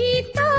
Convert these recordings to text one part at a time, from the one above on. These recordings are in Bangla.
তৃষিত মানব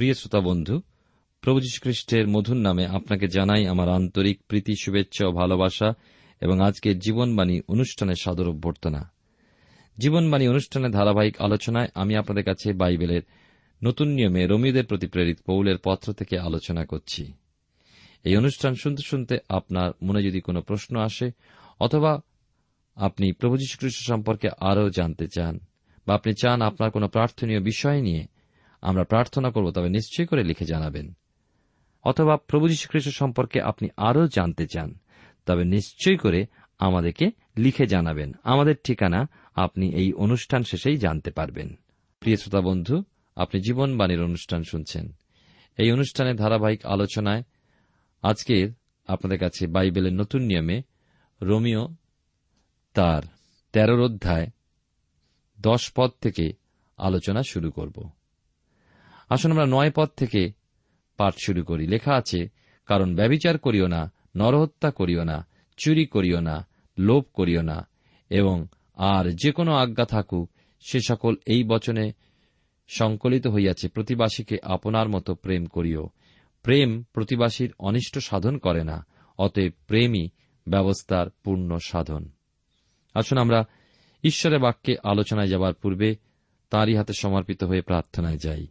প্রিয় শ্রোতা বন্ধু, প্রভু খ্রিস্টের মধুর নামে আপনাকে জানাই আমার আন্তরিক প্রীতি, শুভেচ্ছা ও ভালোবাসা এবং আজকের জীবনবাণী অনুষ্ঠানের সাদর অভ্যর্থনা। জীবনবাণী অনুষ্ঠানের ধারাবাহিক আলোচনায় আমি আপনাদের কাছে বাইবেলের নতুন নিয়মে রোমীদের প্রতি প্রেরিত পৌলের পত্র থেকে আলোচনা করছি। এই অনুষ্ঠান শুনতে শুনতে আপনার মনে যদি কোনো প্রশ্ন আসে, অথবা আপনি প্রভু যীশু খ্রিস্ট সম্পর্কে আরও জানতে চান, বা আপনি চান আপনার কোনো প্রার্থনীয় বিষয় নিয়ে আমরা প্রার্থনা করব, তবে নিশ্চয়ই করে লিখে জানাবেন। অথবা প্রভু যীশু খ্রিস্ট সম্পর্কে আপনি আরও জানতে চান, তবে নিশ্চয়ই করে আমাদেরকে লিখে জানাবেন। আমাদের ঠিকানা আপনি এই অনুষ্ঠান শেষেই জানতে পারবেন। প্রিয় শ্রোতা বন্ধু, আপনি জীবনবাণীর অনুষ্ঠান শুনছেন। এই অনুষ্ঠানের ধারাবাহিক আলোচনায় আজকের আপনাদের কাছে বাইবেলের নতুন নিয়মে রোমিও তার তেরোর অধ্যায় দশ পদ থেকে আলোচনা শুরু করব। আসুন আমরা নয় পদ থেকে পাঠ শুরু করি। লেখা আছে, কারণ ব্যবিচার করিও না, নরহত্যা করিও না, চুরি করিও না, লোভ করিও না, এবং আর যে কোনো আজ্ঞা থাকুক, সে সকল এই বচনে সংকলিত হইয়াছে, প্রতিবাসীকে আপনার মতো প্রেম করিও। প্রেম প্রতিবাসীর অনিষ্ট সাধন করে না, অতএব প্রেমই ব্যবস্থার পূর্ণ সাধন। আসুন আমরা ঈশ্বরের বাক্যে আলোচনায় যাবার পূর্বে তাঁরই হাতে সমর্পিত হয়ে প্রার্থনায় যাই।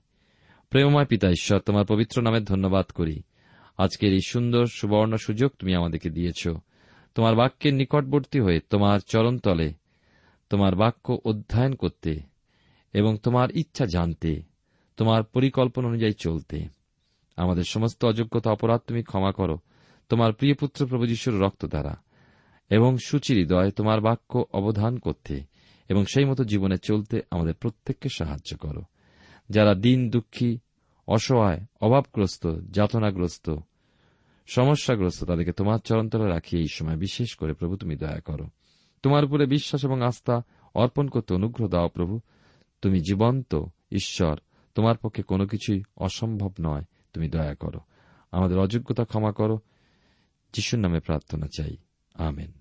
প্রেমময় পিতা ঈশ্বর তোমার পবিত্র নামে ধন্যবাদ করি। আজকের এই সুন্দর সুবর্ণ সুযোগ তুমি আমাদেরকে দিয়েছ। তোমার বাক্যের নিকটবর্তী হয়ে, তোমার চরণতলে, তোমার বাক্য অধ্যয়ন করতে এবং তোমার ইচ্ছা জানতে, তোমার পরিকল্পনা অনুযায়ী চলতে। আমাদের সমস্ত অযোগ্যতা অপরাধ তুমি ক্ষমা করো, তোমার প্রিয় পুত্র প্রভু যিশুর রক্ত দ্বারা। এবং সুচিহৃদয় তোমার বাক্য অবধান করতে এবং সেই মতো জীবনে চলতে আমাদের প্রত্যেককে সাহায্য করো। যারা দিন দুঃখী, অসহায়, অভাবগ্রস্ত, যাতনাগ্রস্ত, সমস্যাগ্রস্ত, তাদেরকে তোমার চরন্তরে রাখি এই সময়। বিশেষ করে প্রভু, তুমি দয়া করো। তোমার উপরে বিশ্বাস এবং আস্থা অর্পণ করতে অনুগ্রহ দাও প্রভু। তুমি জীবন্ত ঈশ্বর, তোমার পক্ষে কোনো কিছুই অসম্ভব নয়। তুমি দয়া করো। আমাদের অযোগ্যতা ক্ষমা করো। যিশুর নামে প্রার্থনা চাই। আমেন।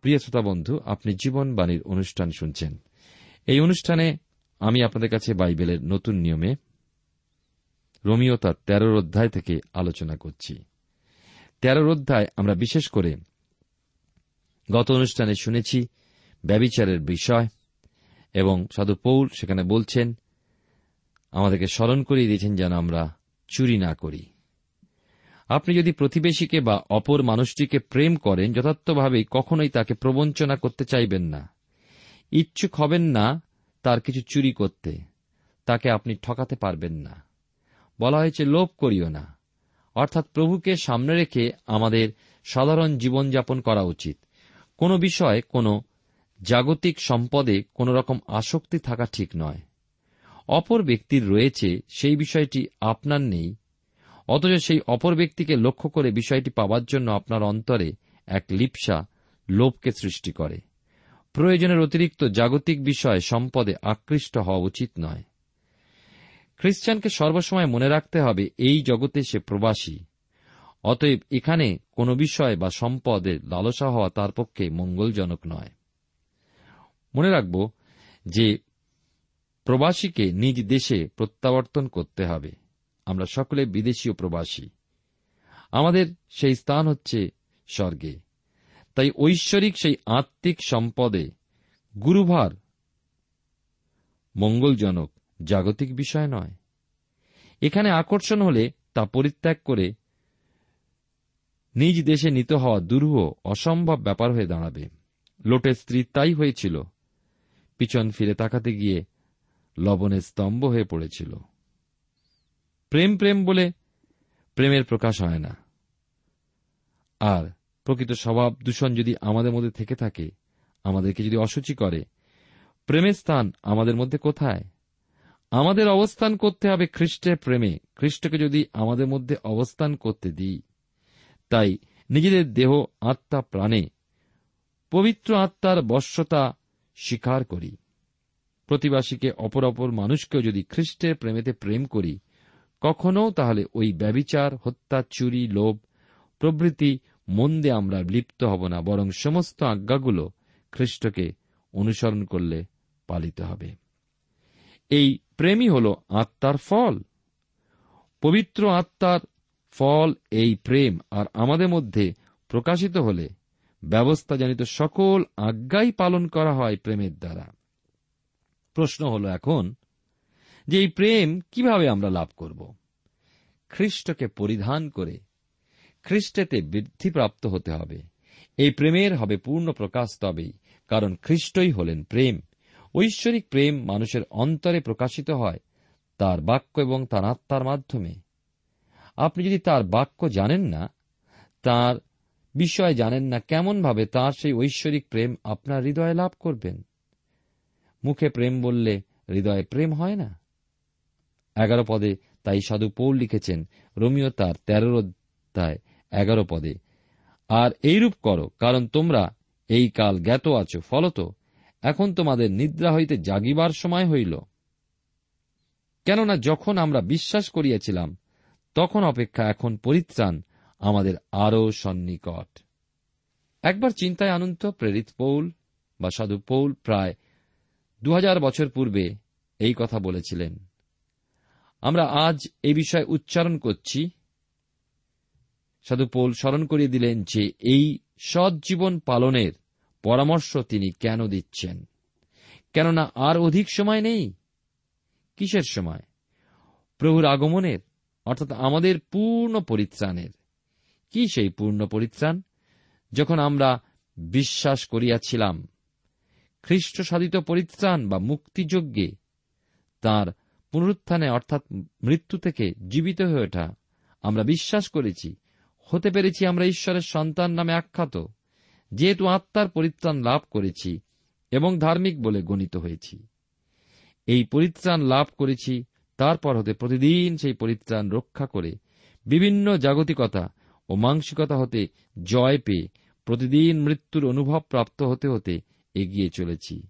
প্রিয় শ্রোতা বন্ধু, আপনি জীবনবাণীর অনুষ্ঠান শুনছেন। এই অনুষ্ঠানে আমি আপনাদের কাছে বাইবেলের নতুন নিয়মে রোমিও তার তেরোর অধ্যায় থেকে আলোচনা করছি। তেরোর অধ্যায় আমরা বিশেষ করে গত অনুষ্ঠানে শুনেছি ব্যবিচারের বিষয় এবং সাধু পৌল সেখানে বলছেন, আমাদেরকে স্মরণ করিয়ে দিয়েছেন যেন আমরা চুরি না করি। আপনি যদি প্রতিবেশীকে বা অপর মানুষটিকে প্রেম করেন, যথার্থভাবেই কখনোই তাকে প্রবঞ্চনা করতে চাইবেন না। ইচ্ছুক হবেন না তার কিছু চুরি করতে। তাকে আপনি ঠকাতে পারবেন না। বলা হয়েছে, লোভ করিও না। অর্থাৎ প্রভুকে সামনে রেখে আমাদের সাধারণ জীবনযাপন করা উচিত। কোনো বিষয়ে, কোনো জাগতিক সম্পদে কোনো রকম আসক্তি থাকা ঠিক নয়। অপর ব্যক্তির রয়েছে, সেই বিষয়টি আপনার নেই অথচ সেই অপর ব্যক্তিকে লক্ষ্য করে বিষয়টি পাওয়ার জন্য আপনার অন্তরে এক লিপসা লোভকে সৃষ্টি করে। প্রয়োজনের অতিরিক্ত জাগতিক বিষয়ে সম্পদে আকৃষ্ট হওয়া উচিত নয়। খ্রিস্টানকে সর্বসময় মনে রাখতে হবে, এই জগতে সে প্রবাসী। অতএব এখানে কোনো বিষয় বা সম্পদের লালসা হওয়া তার পক্ষে মঙ্গলজনক নয়। মনে রাখব যে প্রবাসীকে নিজ দেশে প্রত্যাবর্তন করতে হবে। আমরা সকলে বিদেশীয় প্রবাসী। আমাদের সেই স্থান হচ্ছে স্বর্গে। তাই ঐশ্বরিক সেই আত্মিক সম্পদে গুরুভার মঙ্গলজনক জাগতিক বিষয় নয়। এখানে আকর্ষণ হলে তা পরিত্যাগ করে নিজ দেশে নিতে হওয়া দুরূহ অসম্ভব ব্যাপার হয়ে দাঁড়াবে। লোটের স্ত্রী তাই হয়েছিল, পিছন ফিরে তাকাতে গিয়ে লবণের স্তম্ভ হয়ে পড়েছিল। প্রেম প্রেম বলে প্রেমের প্রকাশ হয় না। আর প্রকৃত স্বভাব দূষণ যদি আমাদের মধ্যে থেকে থাকে, আমাদেরকে যদি অসুচি করে, প্রেমের স্থান আমাদের মধ্যে কোথায়? আমাদের অবস্থান করতে হবে খ্রিস্টের প্রেমে। খ্রিস্টকে যদি আমাদের মধ্যে অবস্থান করতে দিই, তাই নিজেদের দেহ, আত্মা, প্রাণে পবিত্র আত্মার বশ্যতা স্বীকার করি। প্রতিবাসীকে অপর অপর মানুষকেও যদি খ্রিস্টের প্রেমেতে প্রেম করি কখনও তাহলে ওই ব্যবিচার, হত্যা, চুরি, লোভ প্রভৃতি মন্দে আমরা লিপ্ত হব না, বরং সমস্ত আজ্ঞাগুলো খ্রিস্টকে অনুসরণ করলে পালিত হবে। এই প্রেমই হল আত্মার ফল। পবিত্র আত্মার ফল এই প্রেম, আর আমাদের মধ্যে প্রকাশিত হলে ব্যবস্থা জানিত সকল আজ্ঞাই পালন করা হয় প্রেমের দ্বারা। প্রশ্ন হল এখন যে এই প্রেম কীভাবে আমরা লাভ করব? খ্রিস্টকে পরিধান করে খ্রিস্টেতে বৃদ্ধিপ্রাপ্ত হতে হবে। এই প্রেমের হবে পূর্ণ প্রকাশ তবেই, কারণ খ্রিস্টই হলেন প্রেম। ঐশ্বরিক প্রেম মানুষের অন্তরে প্রকাশিত হয় তার বাক্য এবং তার আত্মার মাধ্যমে। আপনি যদি তার বাক্য জানেন না, তার বিষয় জানেন না, কেমনভাবে তার সেই ঐশ্বরিক প্রেম আপনার হৃদয়ে লাভ করবেন? মুখে প্রেম বললে হৃদয়ে প্রেম হয় না? এগারো পদে তাই সাধু পৌল লিখেছেন, রোমিও তার তেরোর অধ্যায় এগারো পদে। আর এইরূপ করো, কারণ তোমরা এই কাল জ্ঞাত আছো, ফলত, এখন তোমাদের নিদ্রা হইতে জাগিবার সময় হইল। কেননা যখন আমরা বিশ্বাস করিয়াছিলাম, তখন অপেক্ষা এখন পরিত্রাণ আমাদের আরও সন্নিকট। একবার চিন্তায় আনন্ত প্রেরিত পৌল বা সাধু পৌল প্রায় দু হাজার বছর পূর্বে এই কথা বলেছিলেন। আমরা আজ এই বিষয়ে উচ্চারণ করছি। সাধুপোল স্মরণ করিয়ে দিলেন যে এই সৎ জীবন পালনের পরামর্শ তিনি কেন দিচ্ছেন? কেননা আর অধিক সময় নেই? কিসের সময়? প্রভুর আগমনের, অর্থাৎ আমাদের পূর্ণ পরিত্রাণের। কি সেই পূর্ণ পরিত্রাণ? যখন আমরা বিশ্বাস করিয়াছিলাম খ্রিস্ট সাধিত পরিত্রাণ বা মুক্তিযজ্ঞে তার পুনরুত্থানে অর্থাৎ মৃত্যু থেকে জীবিত হয়ে ওঠা। আমরা বিশ্বাস করেছি, হতে পেরেছি আমরা ঈশ্বরের সন্তান নামে আখ্যাত, যেহেতু আত্মার পরিত্রাণ লাভ করেছি এবং ধার্মিক বলে গণিত হয়েছি। এই পরিত্রাণ লাভ করেছি, তারপর হতে প্রতিদিন সেই পরিত্রাণ রক্ষা করে বিভিন্ন জাগতিকতা ও মানসিকতা হতে জয় পেয়ে প্রতিদিন মৃত্যুর অনুভব প্রাপ্ত হতে হতে এগিয়ে চলেছি।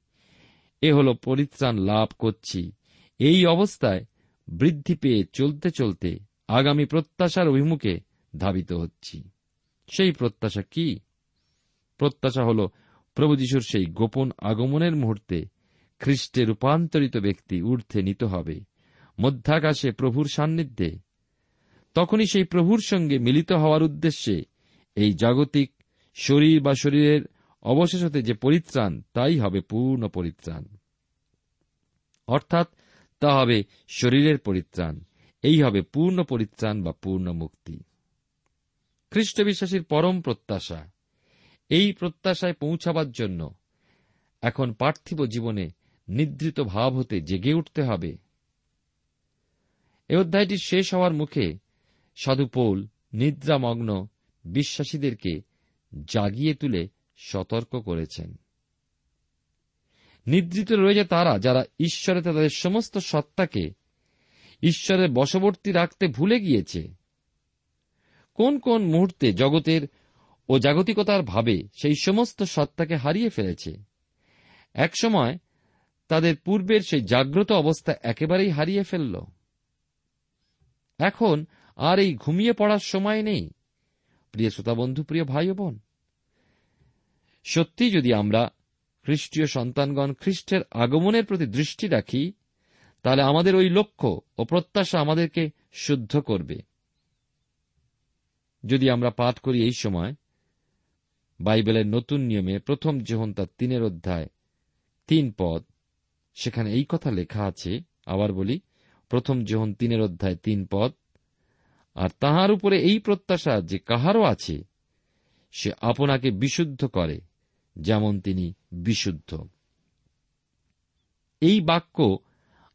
এ হল পরিত্রাণ লাভ করছি। এই অবস্থায় বৃদ্ধি পেয়ে চলতে চলতে আগামী প্রত্যাশার অভিমুখে ধাবিত হচ্ছি। সেই প্রত্যাশা কি? প্রত্যাশা হল প্রভু যিশুর সেই গোপন আগমনের মুহূর্তে খ্রিস্টে রূপান্তরিত ব্যক্তি ঊর্ধ্বে নিতে হবে, মধ্যাকাশে প্রভুর সান্নিধ্যে। তখনই সেই প্রভুর সঙ্গে মিলিত হওয়ার উদ্দেশ্যে এই জাগতিক শরীর বা শরীরের অবশেষতে যে পরিত্রাণ, তাই হবে পূর্ণ পরিত্রাণ। অর্থাৎ তা হবে শরীরের পরিত্রাণ। এই হবে পূর্ণ পরিত্রাণ বা পূর্ণ মুক্তি। খ্রিস্ট বিশ্বাসীর পরম প্রত্যাশা। এই প্রত্যাশায় পৌঁছাবার জন্য এখন পার্থিব জীবনে নিদ্রিত ভাব হতে জেগে উঠতে হবে। এ অধ্যায়টি শেষ হওয়ার মুখে সাধু পৌল নিদ্রামগ্ন বিশ্বাসীদেরকে জাগিয়ে তুলে সতর্ক করেছেন। নিদ্রিত রয়েছে তারা, যারা ঈশ্বরে তাদের সমস্ত সত্তাকে ঈশ্বরের বশবর্তী রাখতে ভুলে গিয়েছে। কোন কোন মুহূর্তে জগতের ও জাগতিকতার ভাবে সেই সমস্ত সত্তাকে হারিয়ে ফেলেছে। একসময় তাদের পূর্বের সেই জাগ্রত অবস্থা একেবারেই হারিয়ে ফেলল। এখন আর এই ঘুমিয়ে পড়ার সময় নেই। প্রিয় শ্রোতা বন্ধু, প্রিয় ভাই বোন, সত্যি যদি আমরা খ্রিস্টীয় সন্তানগণ খ্রিস্টের আগমনের প্রতি দৃষ্টি রাখি, তাহলে আমাদের ওই লক্ষ্য ও প্রত্যাশা আমাদেরকে শুদ্ধ করবে। যদি আমরা পাঠ করি এই সময়, বাইবেলের নতুন নিয়মে প্রথম যেহন তার তিনের অধ্যায় তিন পদ, সেখানে এই কথা লেখা আছে, আবার বলি, প্রথম যেহন তিনের অধ্যায় তিন পদ, আর তাহার উপরে এই প্রত্যাশা যে কাহারও আছে, সে আপনাকে বিশুদ্ধ করে। যেমন তিনি বিশুদ্ধ। এই বাক্য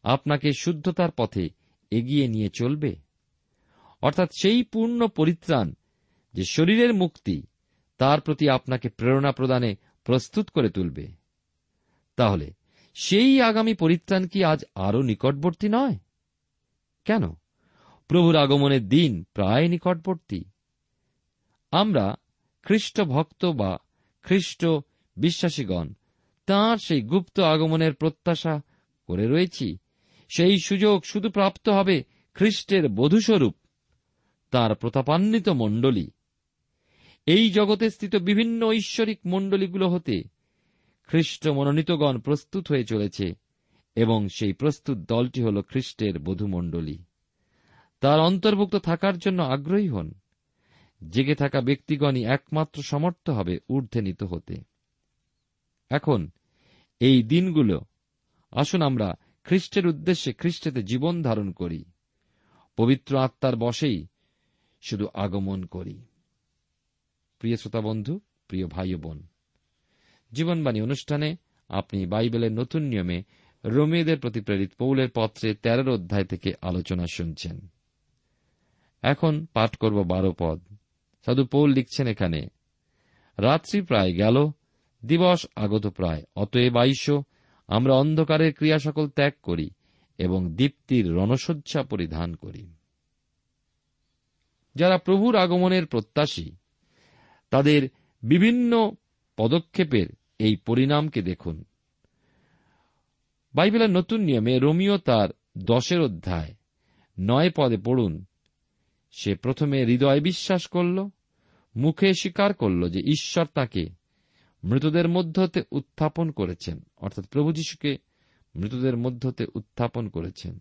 আপনাকে শুদ্ধতার পথে এগিয়ে নিয়ে চলবে? অর্থাৎ সেই পূর্ণ পরিত্রাণ যে শরীরের মুক্তি, তার প্রতি আপনাকে প্রেরণা প্রদানে প্রস্তুত করে তুলবে। তাহলে সেই আগামী পরিত্রাণ কি আজ আরও নিকটবর্তী নয়? কেন? প্রভুর আগমনের দিন প্রায় নিকটবর্তী। আমরা খ্রিস্ট ভক্ত বা খ্রিস্ট বিশ্বাসীগণ, তাঁর সেই গুপ্ত আগমনের প্রত্যাশা করে রয়েছি। সেই সুযোগ শুধু প্রাপ্ত হবে খ্রিস্টের বধূস্বরূপ, তার প্রতাপান্বিত মণ্ডলী। এই জগতে স্থিত বিভিন্ন ঐশ্বরিক মণ্ডলীগুলো হতে খ্রিস্ট মনোনীতগণ প্রস্তুত হয়ে চলেছে এবং সেই প্রস্তুত দলটি হল খ্রিস্টের বধূমণ্ডলী। তার অন্তর্ভুক্ত থাকার জন্য আগ্রহী হন। জেগে থাকা ব্যক্তিগণই একমাত্র সমর্থ হবে ঊর্ধ্বে নিত হতে। এখন এই দিনগুলো, আসুন আমরা খ্রিস্টের উদ্দেশ্যে খ্রিস্টেতে জীবন ধারণ করি, পবিত্র আত্মার বসেই শুধু আগমন করি। প্রিয় শ্রোতা বন্ধু, প্রিয় ভাই বোন, জীবনবাণী অনুষ্ঠানে আপনি বাইবেলের নতুন নিয়মে রোমিয়েদের প্রতি প্রেরিত পৌলের পত্রে তেরোর অধ্যায় থেকে আলোচনা শুনছেন। এখন পাঠ করব বারো পদ। সাধু পৌল লিখছেন এখানে, রাত্রি প্রায় গেল দিবস আগত প্রায়। অতএব আইস, আমরা অন্ধকারের ক্রিয়া সকল ত্যাগ করি এবং দীপ্তির রণসজ্জা পরিধান করি। যারা প্রভুর আগমনের প্রত্যাশী, তাদের বিভিন্ন পদক্ষেপের এই পরিণামকে দেখুন। বাইবেলের নতুন নিয়মে রোমিও তার দশের অধ্যায় নয় পদে পড়ুন। সে প্রথমে হৃদয় বিশ্বাস করল, মুখে স্বীকার করল যে ঈশ্বর তাকে মৃতদের মধ্যতে উত্থাপন করেছেন। অর্থাৎ প্রভু যীশুকে মৃতদের মধ্যতে উত্থাপন করেছেন।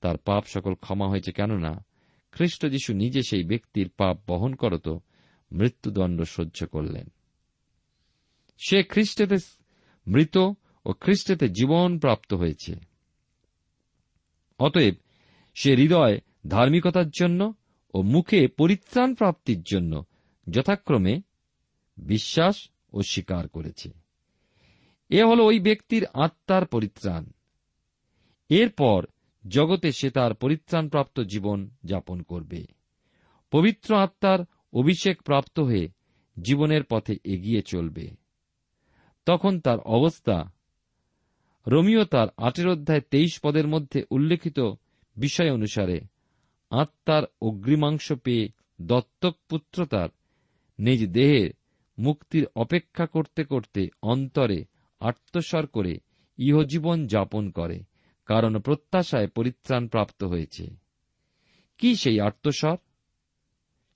তার পাপ সকল ক্ষমা হয়েছে, কেননা খ্রিস্ট যীশু নিজে সেই ব্যক্তির পাপ বহন করত, মৃত্যুদণ্ড সহ্য করলেন। সে খ্রিস্টেতে মৃত ও খ্রিস্টেতে জীবন প্রাপ্ত হয়েছে। অতএব সে হৃদয় ধার্মিকতার জন্য ও মুখে পরিত্রাণ প্রাপ্তির জন্য যথাক্রমে বিশ্বাস ও স্বীকার করেছে। এ হল ওই ব্যক্তির আত্মার পরিত্রাণ। এরপর জগতে সে তার পরিত্রাণপ্রাপ্ত জীবন যাপন করবে। পবিত্র আত্মার অভিষেক প্রাপ্ত হয়ে জীবনের পথে এগিয়ে চলবে। তখন তার অবস্থা, রোমিও তার আটের অধ্যায় তেইশ পদের মধ্যে উল্লেখিত বিষয় অনুসারে আত্মার অগ্রিমাংশ পেয়ে দত্তক পুত্র তার নিজ দেহের মুক্তির অপেক্ষা করতে করতে অন্তরে আত্মস্বর করে ইহজীবন যাপন করে, কারণ প্রত্যাশায় পরিত্রাণ প্রাপ্ত হয়েছে। কি সেই আত্মস্বর?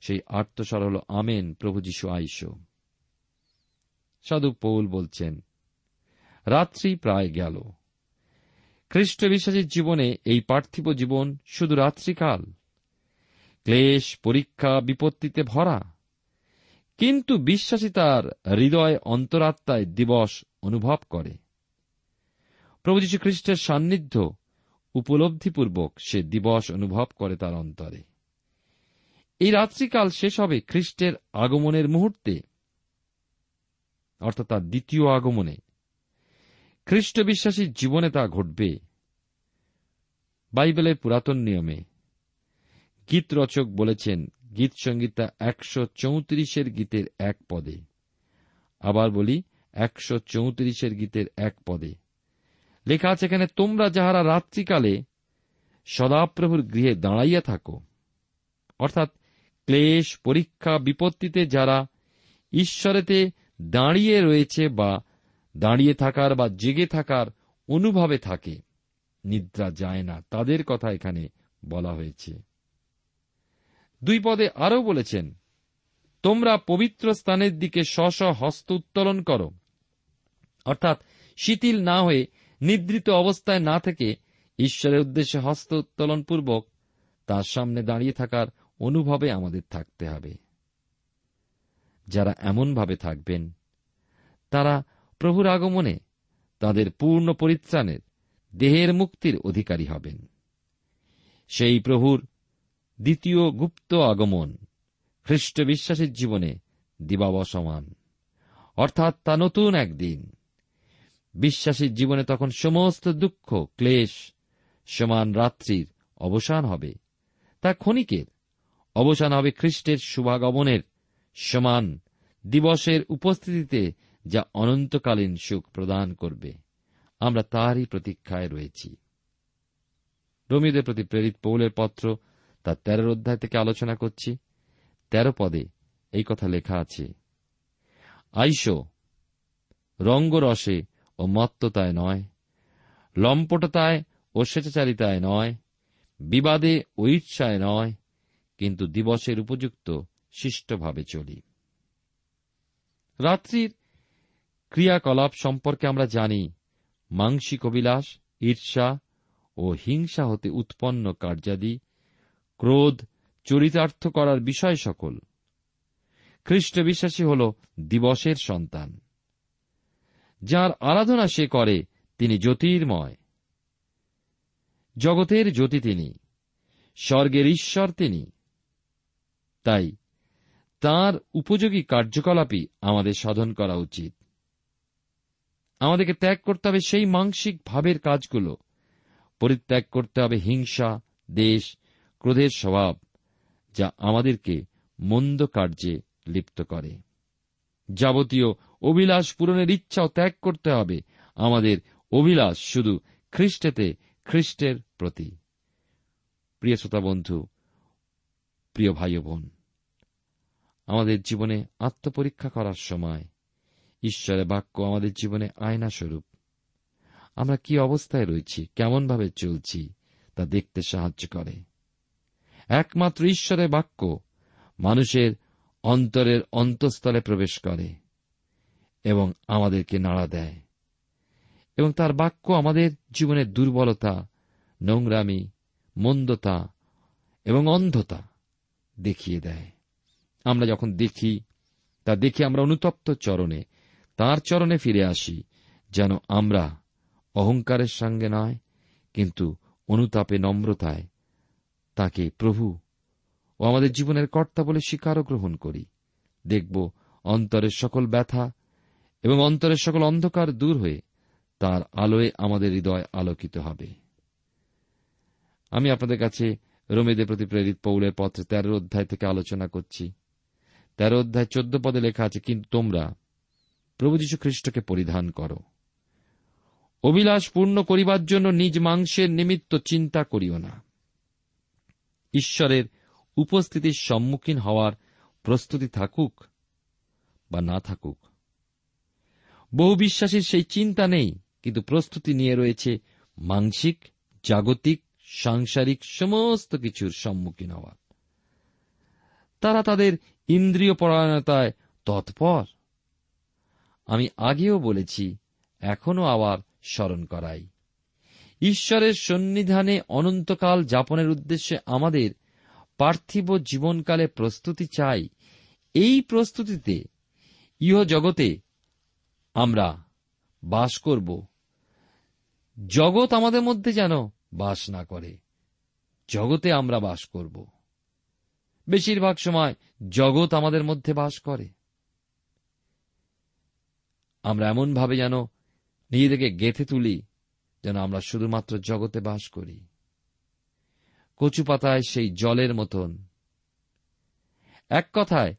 সেই আত্মস্বর হল, আমেন, প্রভু যীশু, আইস। সাধু পৌল বলছেন, রাত্রি প্রায় গেল। খ্রিস্ট বিশ্বাসীর জীবনে এই পার্থিব জীবন শুধু রাত্রিকাল। ক্লেশ, পরীক্ষা, বিপত্তিতে ভরা। কিন্তু বিশ্বাসী তার হৃদয় অন্তরাত্মায় দিবস অনুভব করে। প্রভু যীশু খ্রিস্টের সান্নিধ্য উপলব্ধিপূর্বক সে দিবস অনুভব করে তার অন্তরে। এই রাত্রিকাল শেষ হবে খ্রিস্টের আগমনের মুহূর্তে, অর্থাৎ তার দ্বিতীয় আগমনে। খ্রিস্ট বিশ্বাসীর জীবনে তা ঘটবে বাইবেলের পুরাতন নিয়মে। গীত রচক বলেছেন গীত সংগীতা একশো চৌত্রিশের গীতের এক পদে। আবার বলি, একশো চৌত্রিশের গীতের এক পদে। লেখা আছে এখানে, তোমরা যাহারা রাত্রিকালে সদাপ্রভুর গৃহে দাঁড়াইয়া থাকো, অর্থাৎ ক্লেশ, পরীক্ষা, বিপত্তিতে যারা ঈশ্বরেতে দাঁড়িয়ে রয়েছে বা দাঁড়িয়ে থাকার বা জেগে থাকার অনুভবে থাকে, নিদ্রা যায় না। তাদের কথা এখানে বলা হয়েছে। দুই পদে আরও বলেছেন, তোমরা পবিত্র স্থানের দিকে স্ব হস্ত উত্তোলন করো। অর্থাৎ শিথিল না হয়ে নিদ্রিত অবস্থায় না থেকে ঈশ্বরের উদ্দেশ্যে হস্ত উত্তোলন পূর্বক তার সামনে দাঁড়িয়ে থাকার অনুভবে আমাদের থাকতে হবে। যারা এমনভাবে থাকবেন, তারা প্রভুর আগমনে তাদের পূর্ণ পরিত্রাণের দেহের মুক্তির অধিকারী হবেন। সেই প্রভুর দ্বিতীয় গুপ্ত আগমন, খ্রিস্ট বিশ্বাসীর জীবনে দিবাবসমান। অর্থাৎ তা নতুন একদিন। বিশ্বাসীর জীবনে তখন সমস্ত দুঃখ, ক্লেশ, সমান রাত্রির অবসান হবে। তা ক্ষণিকের। অবসান হবে খ্রিস্টের শুভাগমনের সমান দিবসের উপস্থিতিতে যা অনন্তকালীন সুখ প্রদান করবে। আমরা তারই প্রতীক্ষায় রয়েছি। রমিদের প্রতি প্রেরিত পৌলের পত্র তার তেরোর অধ্যায় থেকে আলোচনা করছি। তেরো পদে এই কথা লেখা আছে। আইসো, রঙ্গরসে ও মত্ততায় নয়, লম্পটতায় ও স্বেচ্ছাচারিতায় নয়, বিবাদে ও ঈর্ষায় নয়, কিন্তু দিবসের উপযুক্ত শিষ্টভাবে চলি। রাত্রির ক্রিয়াকলাপ সম্পর্কে আমরা জানি, মাংসিক অবিলাস ঈর্ষা ও হিংসা হতে উৎপন্ন কার্যাদি ক্রোধ চরিতার্থ করার বিষয় সকল। খ্রিস্ট বিশ্বাসী হল দিবসের সন্তান। যার আরাধনা সে করে, তিনি জ্যোতির্ময়। জগতের জ্যোতি তিনি, স্বর্গের ঈশ্বর তিনি। তাই তার উপযোগী কার্যকলাপই আমাদের সাধন করা উচিত। আমাদেরকে ত্যাগ করতে হবে সেই মানসিক ভাবের কাজগুলো, পরিত্যাগ করতে হবে হিংসা, দেশ ক্রোধের স্বভাব যা আমাদেরকে মন্দ কার্যে লিপ্ত করে। যাবতীয় অভিলাষ পূরণের ইচ্ছাও ত্যাগ করতে হবে। আমাদের অভিলাষ শুধু খ্রিস্টেতে, খ্রিস্টের প্রতি। প্রিয় শ্রোতা বন্ধু, প্রিয় ভাই বোন, আমাদের জীবনে আত্মপরীক্ষা করার সময় ঈশ্বরের বাক্য আমাদের জীবনে আয়না স্বরূপ আমরা কি অবস্থায় রয়েছি, কেমনভাবে চলছি, তা দেখতে সাহায্য করে। একমাত্র ঈশ্বরের বাক্য, মানুষের অন্তরের অন্তঃস্থলে প্রবেশ করে এবং আমাদেরকে নাড়া দেয়। এবং তার বাক্য আমাদের জীবনের দুর্বলতা, নোংরামি, মন্দতা এবং অন্ধতা দেখিয়ে দেয়। আমরা যখন দেখি, তা দেখে আমরা অনুতপ্ত চরণে, তার চরণে ফিরে আসি, যেন আমরা অহংকারের সঙ্গে নয়, কিন্তু অনুতাপে নম্রতায় তাকে, প্রভু, ও আমাদের জীবনের কর্তা বলে স্বীকারও গ্রহণ করি। দেখব অন্তরের সকল ব্যথা এবং অন্তরের সকল অন্ধকার দূর হয়ে তার আলোয় আমাদের হৃদয় আলোকিত হবে। আমি আপনাদের কাছে রোমেদের প্রতি প্রেরিত পৌলের পত্রে তেরো অধ্যায় থেকে আলোচনা করছি। তেরো অধ্যায় চোদ্দ পদে লেখা আছে, কিন্তু তোমরা প্রভু যীশু খ্রিস্টকে পরিধান করো। অভিলাষ পূর্ণ করিবার জন্য নিজ মাংসের নিমিত্ত চিন্তা করিও না। ঈশ্বরের উপস্থিতির সম্মুখীন হওয়ার প্রস্তুতি থাকুক বা না থাকুক। বহু বিশ্বাসীর সেই চিন্তা নেই, কিন্তু প্রস্তুতি নিয়ে রয়েছে মানসিক, জাগতিক, সাংসারিক সমস্ত কিছুর সম্মুখীন হওয়ার। তারা তাদের ইন্দ্রিয় পরায়ণতায় তৎপর। আমি আগেও বলেছি এখনও আবার স্মরণ করাই। ঈশ্বরের সন্নিধানে অনন্তকাল যাপনের উদ্দেশ্যে আমাদের পার্থিব জীবনকালে প্রস্তুতি চাই। এই প্রস্তুতিতে ইহ জগতে আমরা বাস করব। জগৎ আমাদের মধ্যে যেন বাস না করে, জগতে আমরা বাস করব। বেশিরভাগ সময় জগৎ আমাদের মধ্যে বাস করে। আমরা এমনভাবে যেন নিজেদেরকে গেথে তুলি যেন আমরা শুধুমাত্র জগতে বাস করি। কচু পাতায় সেই জলের মতন। এক কথায়,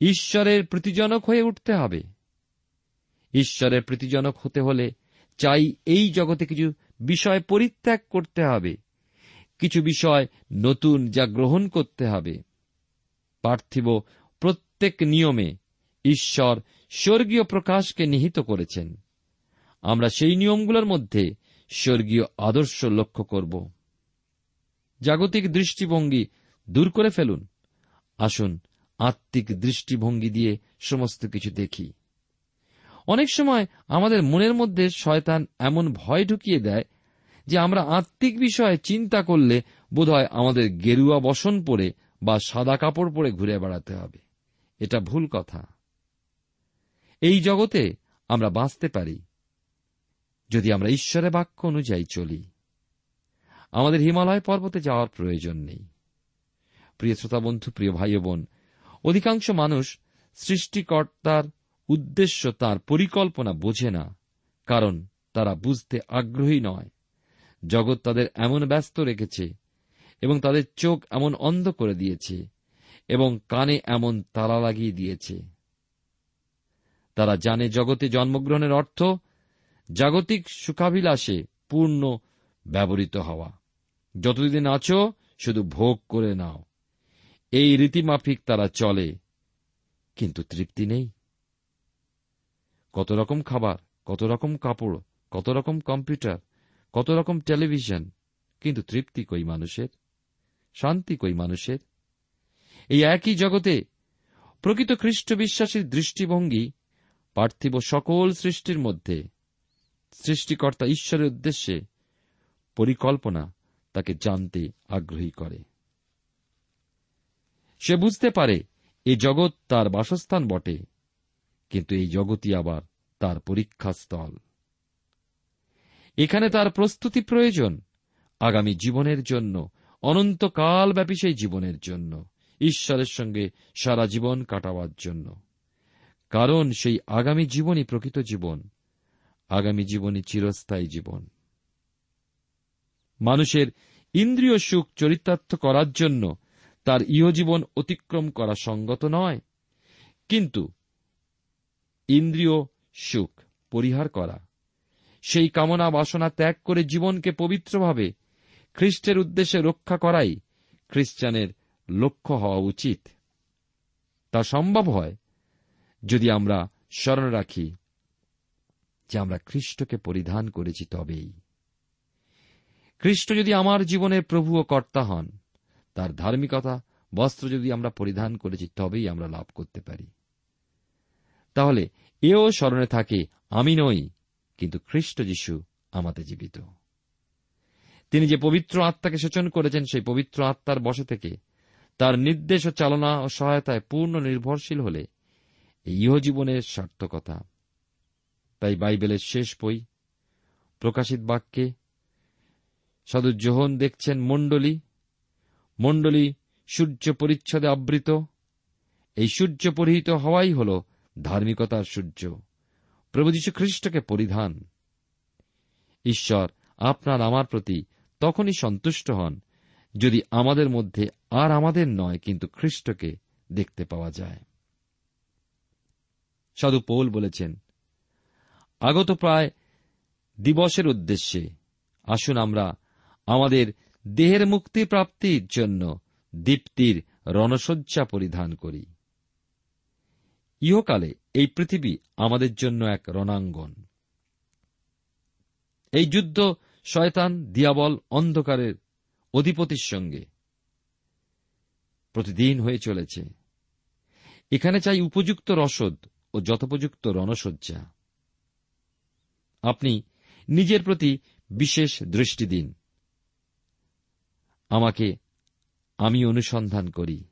ঈশ্বরের প্রীতিজনক হয়ে উঠতে হবে। ঈশ্বরের প্রীতিজনক হতে হলে চাই এই জগতে কিছু বিষয় পরিত্যাগ করতে হবে। কিছু বিষয় নতুন যা গ্রহণ করতে হবে। পার্থিব প্রত্যেক নিয়মে ঈশ্বর স্বর্গীয় প্রকাশকে নিহিত করেছেন। আমরা সেই নিয়মগুলোর মধ্যে স্বর্গীয় আদর্শ লক্ষ্য করব। জাগতিক দৃষ্টিভঙ্গি দূর করে ফেলুন। আসুন, আত্মিক দৃষ্টিভঙ্গি দিয়ে সমস্ত কিছু দেখি। অনেক সময় আমাদের মনের মধ্যে শয়তান এমন ভয় ঢুকিয়ে দেয় যে আমরা আত্মিক বিষয়ে চিন্তা করলে বোধহয় আমাদের গেরুয়া বসন পরে বা সাদা কাপড় পরে ঘুরে বেড়াতে হবে। এটা ভুল কথা। এই জগতে আমরা বাঁচতে পারি। যদি আমরা ঈশ্বরের বাক্য অনুযায়ী চলি। আমাদের হিমালয় পর্বতে যাওয়ার প্রয়োজন নেই। প্রিয় শ্রোতা বন্ধু, প্রিয় ভাই বোন, অধিকাংশ মানুষ সৃষ্টিকর্তার উদ্দেশ্য তার পরিকল্পনা বোঝে না, কারণ তারা বুঝতে আগ্রহী নয়। জগৎ তাদের এমন ব্যস্ত রেখেছে এবং তাদের চোখ এমন অন্ধ করে দিয়েছে এবং কানে এমন তালা লাগিয়ে দিয়েছে। তারা জানে জগতে জন্মগ্রহণের অর্থ জাগতিক সুখাভিলাষে পূর্ণ ব্যবহৃত হওয়া। যতদিন আছো, শুধু ভোগ করে নাও। এই রীতিমাফিক তারা চলে, কিন্তু তৃপ্তি নেই। কত রকম খাবার, কত রকম কাপড়, কত রকম কম্পিউটার, কত রকম টেলিভিশন, কিন্তু তৃপ্তি কই মানুষের? শান্তি কই মানুষের? এই একই জগতে প্রকৃত খ্রিস্ট বিশ্বাসীর দৃষ্টিভঙ্গি পার্থিব সকল সৃষ্টির মধ্যে সৃষ্টিকর্তা ঈশ্বরের উদ্দেশ্যে পরিকল্পনা তাকে জানতে আগ্রহী করে। সে বুঝতে পারে এ জগৎ তার বাসস্থান বটে, কিন্তু এই জগতই আবার তার পরীক্ষাস্থল। এখানে তার প্রস্তুতি প্রয়োজন আগামী জীবনের জন্য অনন্তকালব্যাপী সেই জীবনের জন্য, ঈশ্বরের সঙ্গে সারা জীবন কাটাবার জন্য। কারণ সেই আগামী জীবনই প্রকৃত জীবন আগামী জীবনই চিরস্থায়ী জীবন। মানুষের ইন্দ্রিয় সুখ চরিতার্থ করার জন্য তার ইহজীবন অতিক্রম করা সঙ্গত নয়, কিন্তু ইন্দ্রিয় সুখ পরিহার করা, সেই কামনা বাসনা ত্যাগ করে জীবনকে পবিত্রভাবে খ্রিস্টের উদ্দেশ্যে রক্ষা করাই খ্রিস্টানের লক্ষ্য হওয়া উচিত। তা সম্ভব হয় যদি আমরা স্মরণ রাখি যে আমরা খ্রিস্টকে পরিধান করেছি তবেই। খ্রিস্ট যদি আমার জীবনের প্রভু ও কর্তা হন, তার ধার্মিকতা, বস্ত্র যদি আমরা পরিধান করেছি তবেই আমরা লাভ করতে পারি। তাহলে এও স্মরণে থাকে, আমি নই, কিন্তু খ্রিস্ট যিশু আমাতে জীবিত। তিনি যে পবিত্র আত্মাকে সূচন করেছেন, সেই পবিত্র আত্মার বসে থেকে তার নির্দেশ ও চালনা ও সহায়তায় পূর্ণ নির্ভরশীল হলে ইহজীবনের সার্থকতা তাই বাইবেলের শেষ বই, প্রকাশিত বাক্যে, সাধু জোহন দেখছেন মণ্ডলী মণ্ডলী সূর্য পরিচ্ছদে আবৃত। এই সূর্য পরিহিত হওয়াই হল ধার্মিকতার সূর্য। প্রভু যীশু খ্রিস্টকে পরিধান। ঈশ্বর, আপনার আমার প্রতি তখনই সন্তুষ্ট হন যদি আমাদের মধ্যে আর আমাদের নয় কিন্তু খ্রিস্টকে দেখতে পাওয়া যায়। সাধু পৌল বলেছেন আগত প্রায় দিবসের উদ্দেশ্যে আসুন আমরা আমাদের দেহের মুক্তি প্রাপ্তির জন্য দীপ্তির রণসজ্জা পরিধান করি। ইহকালে এই পৃথিবী আমাদের জন্য এক রণাঙ্গন। এই যুদ্ধ শয়তান, দিয়াবল, অন্ধকারের অধিপতির সঙ্গে প্রতিদিন হয়ে চলেছে। এখানে চাই উপযুক্ত রসদ ও যথোপযুক্ত রণসজ্জা। আপনি নিজের প্রতি বিশেষ দৃষ্টি দিন। আমাকে আমি অনুসন্ধান করি।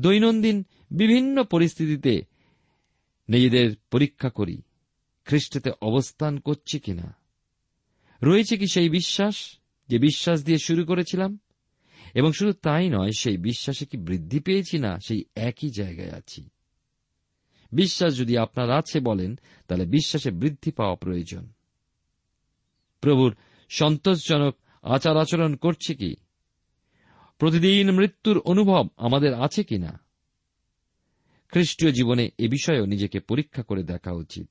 দৈনন্দিন বিভিন্ন পরিস্থিতিতে নিজেদের পরীক্ষা করি, খ্রিস্টতে অবস্থান করছি কিনা। রয়েছে কি সেই বিশ্বাস যে বিশ্বাস দিয়ে শুরু করেছিলাম? এবং শুধু তাই নয়, সেই বিশ্বাসে কি বৃদ্ধি পেয়েছি না, সেই একই জায়গায় আছি। বিশ্বাস যদি আপনার আছে বলেন, তাহলে বিশ্বাসে বৃদ্ধি পাওয়া প্রয়োজন। প্রভুর সন্তোষজনক আচার আচরণ করছে কি? প্রতিদিন মৃত্যুর অনুভব আমাদের আছে কিনা খ্রিস্টীয় জীবনে এ বিষয়েও নিজেকে পরীক্ষা করে দেখা উচিত।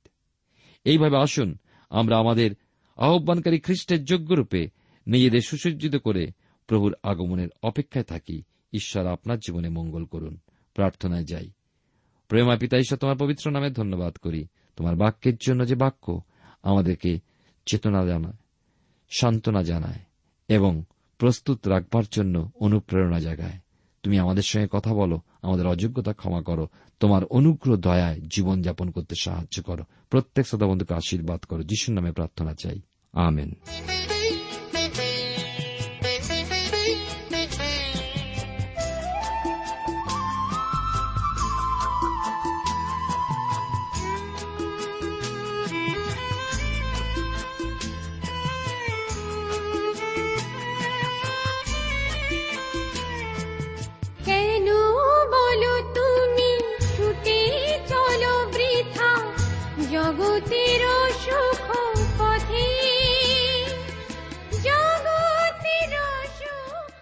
এইভাবে আসুন, আমরা আমাদের আহ্বানকারী খ্রিস্টের যোগ্যরূপে নিজেদের সুসজ্জিত করে প্রভুর আগমনের অপেক্ষায় থাকি। ঈশ্বর আপনার জীবনে মঙ্গল করুন। প্রার্থনায় যাই। প্রেমা পিতা ঈশ্বর তোমার পবিত্র নামে ধন্যবাদ করি। তোমার বাক্যের জন্য যে বাক্য আমাদেরকে চেতনা জানায়, সান্ত্বনা জানায় এবং প্রস্তুত রাখবার জন্য অনুপ্রেরণা জাগায়। তুমি আমাদের সঙ্গে কথা বলো, আমাদের অযোগ্যতা ক্ষমা করো, তোমার অনুগ্রহ দয়ায় জীবনযাপন করতে সাহায্য করো। প্রত্যেক শ্রোতা বন্ধুকে আশীর্বাদ করো। যিশুর নামে প্রার্থনা চাই। আমেন।